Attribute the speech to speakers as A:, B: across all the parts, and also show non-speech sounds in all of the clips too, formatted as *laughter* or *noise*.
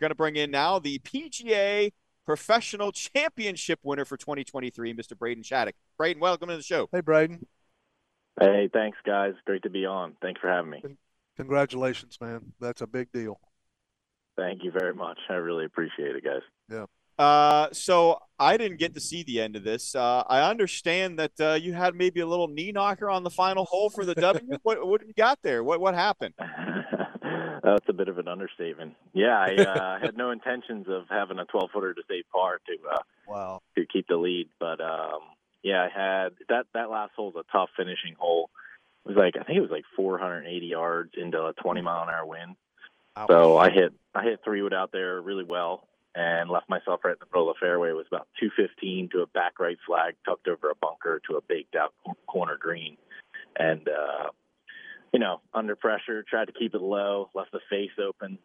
A: going to bring in now the PGA Professional Championship winner for 2023, Mr. Braden Shattuck. Braden, welcome to the show.
B: Hey, Braden.
C: Hey, thanks, guys. Great to be on. Thanks for having me.
B: Congratulations, man. That's a big deal.
C: Thank you very much. I really appreciate it, guys.
B: Yeah.
A: Uh, so I didn't get to see the end of this. Uh, I understand that uh, you had maybe a little knee knocker on the final hole for the W. *laughs* what what you got there? What what happened? *laughs*
C: That's a bit of an understatement. Yeah, I uh, *laughs* had no intentions of having a 12 footer to save par to uh,
B: wow
C: to keep the lead, but um, yeah, I had that that last hole was a tough finishing hole. It was like I think it was like 480 yards into a 20 mile an hour wind. Ouch. So I hit I hit three wood out there really well and left myself right in the middle of the fairway. It was about 215 to a back right flag tucked over a bunker to a baked out corner green, and uh, you know under pressure tried to keep it low, left the face open,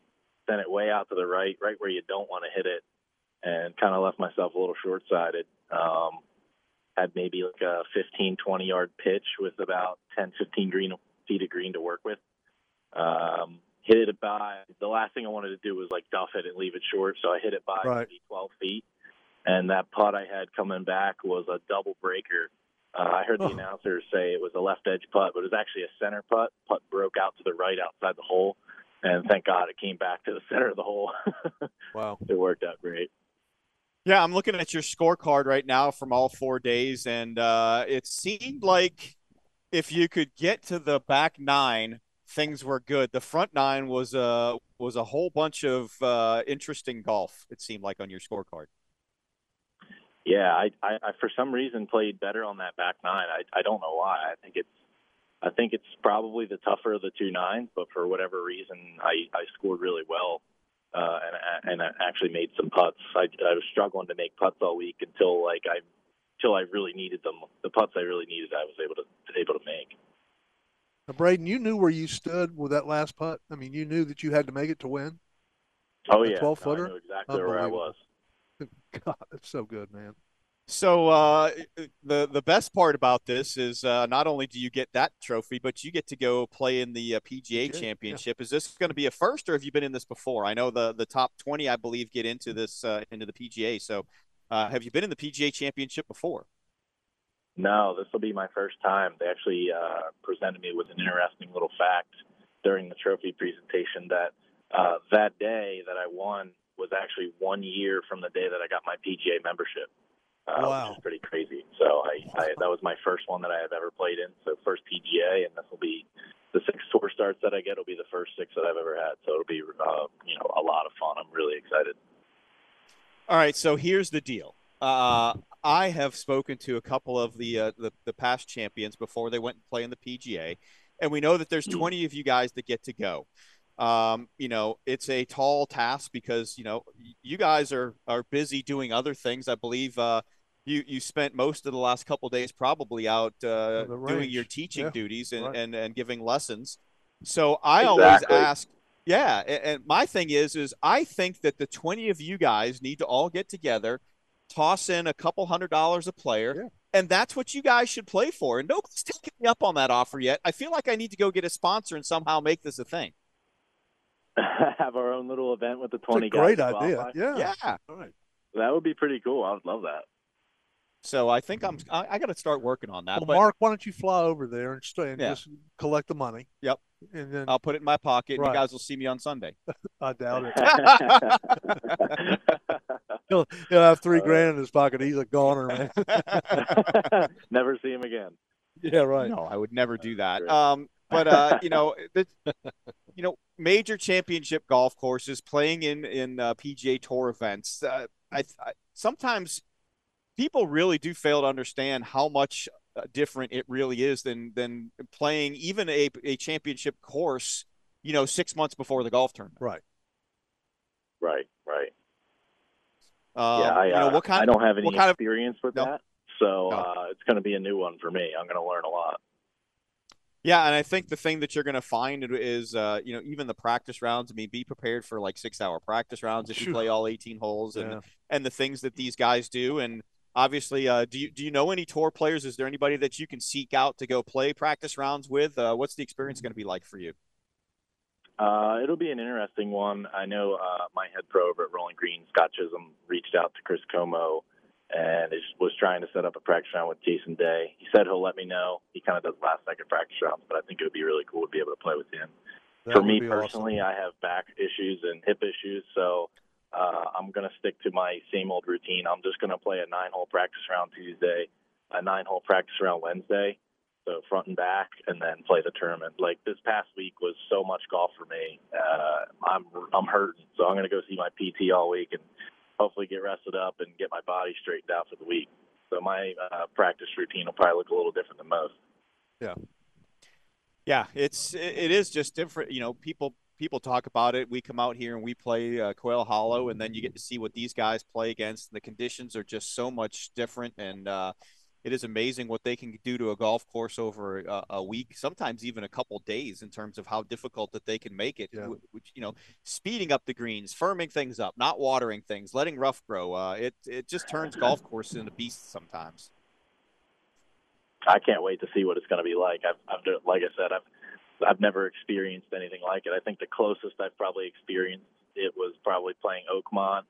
C: sent it way out to the right, right where you don't want to hit it, and kind of left myself a little short sided. Um, had maybe like a 15, 20 yard pitch with about 10, 15 green feet of green to work with. Um, hit it by the last thing I wanted to do was like duff it and leave it short, so I hit it by
B: right.
C: maybe 12 feet. And that putt I had coming back was a double breaker. Uh, I heard the oh. announcer say it was a left edge putt, but it was actually a center putt. Putt broke out to the right outside the hole, and thank God it came back to the *laughs* center of the hole.
B: wow,
C: it worked out great.
A: Yeah, I'm looking at your scorecard right now from all four days, and uh, it seemed like if you could get to the back nine things were good. The front nine was a was a whole bunch of uh, interesting golf. It seemed like on your scorecard.
C: Yeah, I, I, I for some reason played better on that back nine. I I don't know why. I think it's I think it's probably the tougher of the two nines, but for whatever reason, I I scored really well. Uh, and and I actually made some putts. I, I was struggling to make putts all week until like I, until I really needed them. The putts I really needed, I was able to able to make.
B: Now, Braden, you knew where you stood with that last putt. I mean, you knew that you had to make it to win.
C: Oh yeah,
B: twelve footer.
C: No, exactly where I was. *laughs*
B: God, that's so good, man.
A: So uh, the the best part about this is uh, not only do you get that trophy, but you get to go play in the uh, PGA, PGA, Championship. Yeah. Is this going to be a first, or have you been in this before? I know the the top twenty, I believe, get into this uh, into the PGA. So, uh, have you been in the PGA Championship before?
C: No, this will be my first time. They actually uh, presented me with an interesting little fact during the trophy presentation that uh, that day that I won was actually one year from the day that I got my PGA membership. Uh,
B: wow.
C: Which is pretty crazy. So I, I that was my first one that I have ever played in. So first PGA, and this will be the six tour starts that I get will be the first six that I've ever had. So it'll be uh, you know a lot of fun. I'm really excited.
A: All right, so here's the deal. Uh, I have spoken to a couple of the, uh, the, the past champions before they went and play in the PGA, and we know that there's hmm. 20 of you guys that get to go. Um, you know, it's a tall task because you know you guys are are busy doing other things. I believe uh, you you spent most of the last couple days probably out uh, doing your teaching
B: yeah.
A: duties and,
B: right.
A: and and giving lessons. So I
C: exactly.
A: always ask, yeah. And, and my thing is, is I think that the 20 of you guys need to all get together toss in a couple hundred dollars a player.
B: Yeah.
A: And that's what you guys should play for. And nobody's taken me up on that offer yet. I feel like I need to go get a sponsor and somehow make this a thing. *laughs*
C: Have our own little event with the 20
B: it's a great
C: guys.
B: idea. Yeah.
A: Yeah.
B: All right.
C: That would be pretty cool. I would love that.
A: So I think I'm. I, I got to start working on that.
B: Well,
A: but,
B: Mark, why don't you fly over there and, stay and
A: Yeah.
B: just collect the money?
A: Yep.
B: And then
A: I'll put it in my pocket. and You guys will see me on Sunday. *laughs*
B: I doubt it. *laughs* he'll, he'll have three
C: Uh,
B: grand in his pocket. He's a goner, man.
C: Never see him again.
B: yeah, right.
A: No, I would never do that. Um, but uh, you know, the, you know, major championship golf courses playing in in uh, PGA Tour events. Uh, I, I sometimes people really do fail to understand how much uh, different it really is than than playing even a a championship course. You know, six months before the golf tournament.
B: Right.
C: Right, right.
A: Um,
C: yeah, I,
A: you know,
C: uh,
A: what kind
C: I don't have any
A: what kind of
C: experience with
A: No.
C: that, so
A: No.
C: uh, it's going to be a new one for me. I'm going to learn a lot.
A: Yeah, and I think the thing that you're going to find is, uh, you know, even the practice rounds. I mean, be prepared for like six-hour practice rounds if you play all 18 holes, and
B: Yeah.
A: and the things that these guys do. And obviously, uh, do you do you know any tour players? Is there anybody that you can seek out to go play practice rounds with? Uh, what's the experience going to be like for you?
C: Uh, it'll be an interesting one. I know uh, my head pro over at Rolling Green, Scott Chisholm, reached out to Chris Como and is, was trying to set up a practice round with Jason Day. He said he'll let me know. He kind of does last second practice rounds, but I think it would be really cool to be able to play with him. That For me personally, awesome. I have back issues and hip issues, so uh, I'm going to stick to my same old routine. I'm just going to play a nine hole practice round Tuesday, a nine hole practice round Wednesday, so front and back, and then play the tournament. Like this past week was so much golf for me. Uh, I'm I'm hurting, so I'm going to go see my PT all week and hopefully get rested up and get my body straightened out for the week. So my uh, practice routine will probably look a little different than most.
A: Yeah. Yeah, it's it is just different. You know, people people talk about it. We come out here and we play uh, Quail Hollow, and then you get to see what these guys play against. The conditions are just so much different, and uh, it is amazing what they can do to a golf course over a, a, week, sometimes even a couple days, in terms of how difficult that they can make it. Yeah. Which, you know, speeding up the greens, firming things up, not watering things, letting rough grow. Uh, it it just turns golf courses into beasts sometimes.
C: I can't wait to see what it's going to be like. I've, I've like I said, I've I've never experienced anything like it. I think the closest I've probably experienced it was probably playing Oakmont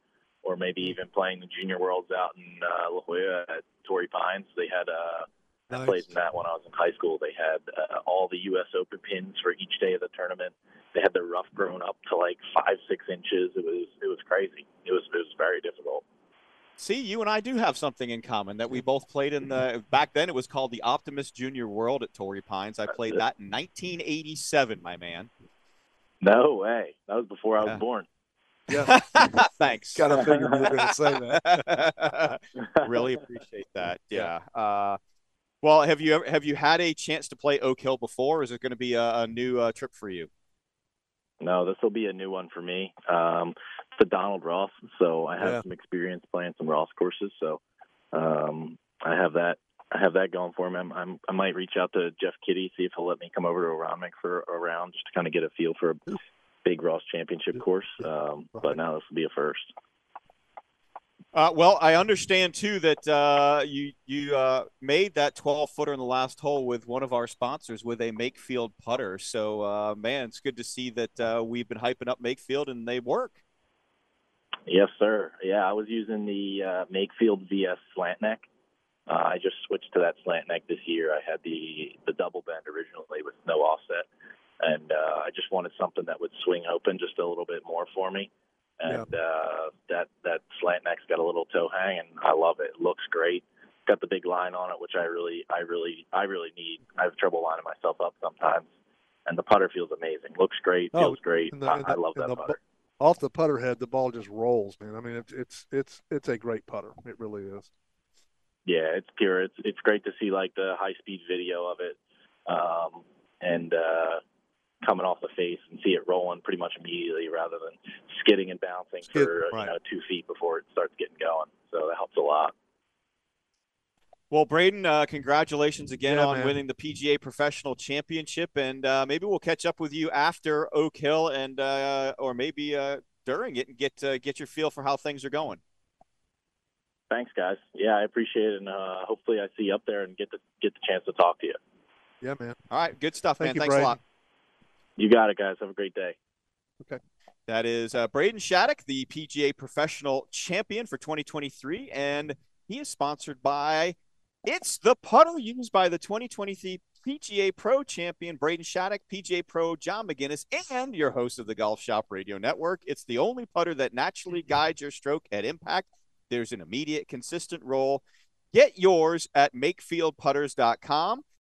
C: or maybe even playing the Junior Worlds out in uh, La Jolla at Torrey Pines. They had uh, nice. I played in that when I was in high school. They had uh, all the U.S. Open pins for each day of the tournament. They had the rough grown up to like five, six inches. It was it was crazy. It was it was very difficult.
A: See, you and I do have something in common that we both played in the back then. It was called the Optimist Junior World at Torrey Pines. I played that in 1987, my man.
C: No way. That was before I was born.
A: Yeah. *laughs* Thanks. *laughs*
B: Got to figure you were going to say that. *laughs*
A: really appreciate that. Yeah. Uh, well, have you ever, have you had a chance to play Oak Hill before? Or is it going to be a, a new uh, trip for you?
C: No, this will be a new one for me. Um, to Donald Ross, so I have yeah. some experience playing some Ross courses. So um, I have that. I have that going for me. I'm, I'm, i might reach out to Jeff Kiddie see if he'll let me come over to Aronimink for a round just to kind of get a feel for a big Ross Championship course. Um, but now this will be a first.
A: Uh, well, I understand too that uh, you you uh, made that 12 footer in the last hole with one of our sponsors with a Makefield putter. So, uh, man, it's good to see that uh, we've been hyping up Makefield and they work.
C: Yes, sir. Yeah, I was using the uh, Makefield VS slant neck. I just switched to that slant neck this year. I had the the double bend originally with no offset, and uh, I just wanted something that would swing open just a little bit more for me. And yeah. uh, that that slant neck's got a little toe hang, and I love it. It looks great. Got the big line on it, which I really, I really, I really need. I have trouble lining myself up sometimes, and the putter feels amazing. Looks great, oh, feels great. The, I, the, I, love that putter.
B: Off the putter head, the ball just rolls, man. I mean, it's it's it's it's a great putter. It really is.
C: Yeah, it's pure. It's it's great to see like the high speed video of it, um, and uh, coming off the face and see it rolling pretty much immediately rather than skidding and bouncing Skid, for right. you know two feet before it starts getting going. So that helps a lot.
A: Well, Braden, uh, congratulations again yeah, on man. winning the PGA Professional Championship, and uh, maybe we'll catch up with you after Oak Hill, and uh, or maybe uh, during it, and get uh, get your feel for how things are going.
C: Thanks, guys. Yeah, I appreciate it, and uh, hopefully, I see you up there and get the get the chance to talk to you.
B: Yeah, man.
A: All right, good stuff, Thank man. You, Thanks Braden. a lot.
C: You got it, guys. Have a great day.
B: Okay.
A: That is uh, Braden Shattuck, the PGA Professional Champion for 2023, and he is sponsored by It's the putter used by the 2023 PGA Pro Champion Braden Shattuck, PGA Pro John McGinnis, and your host of the Golf Shop Radio Network. It's the only putter that naturally guides your stroke at impact. There's an immediate, consistent roll. Get yours at makefieldputters.com.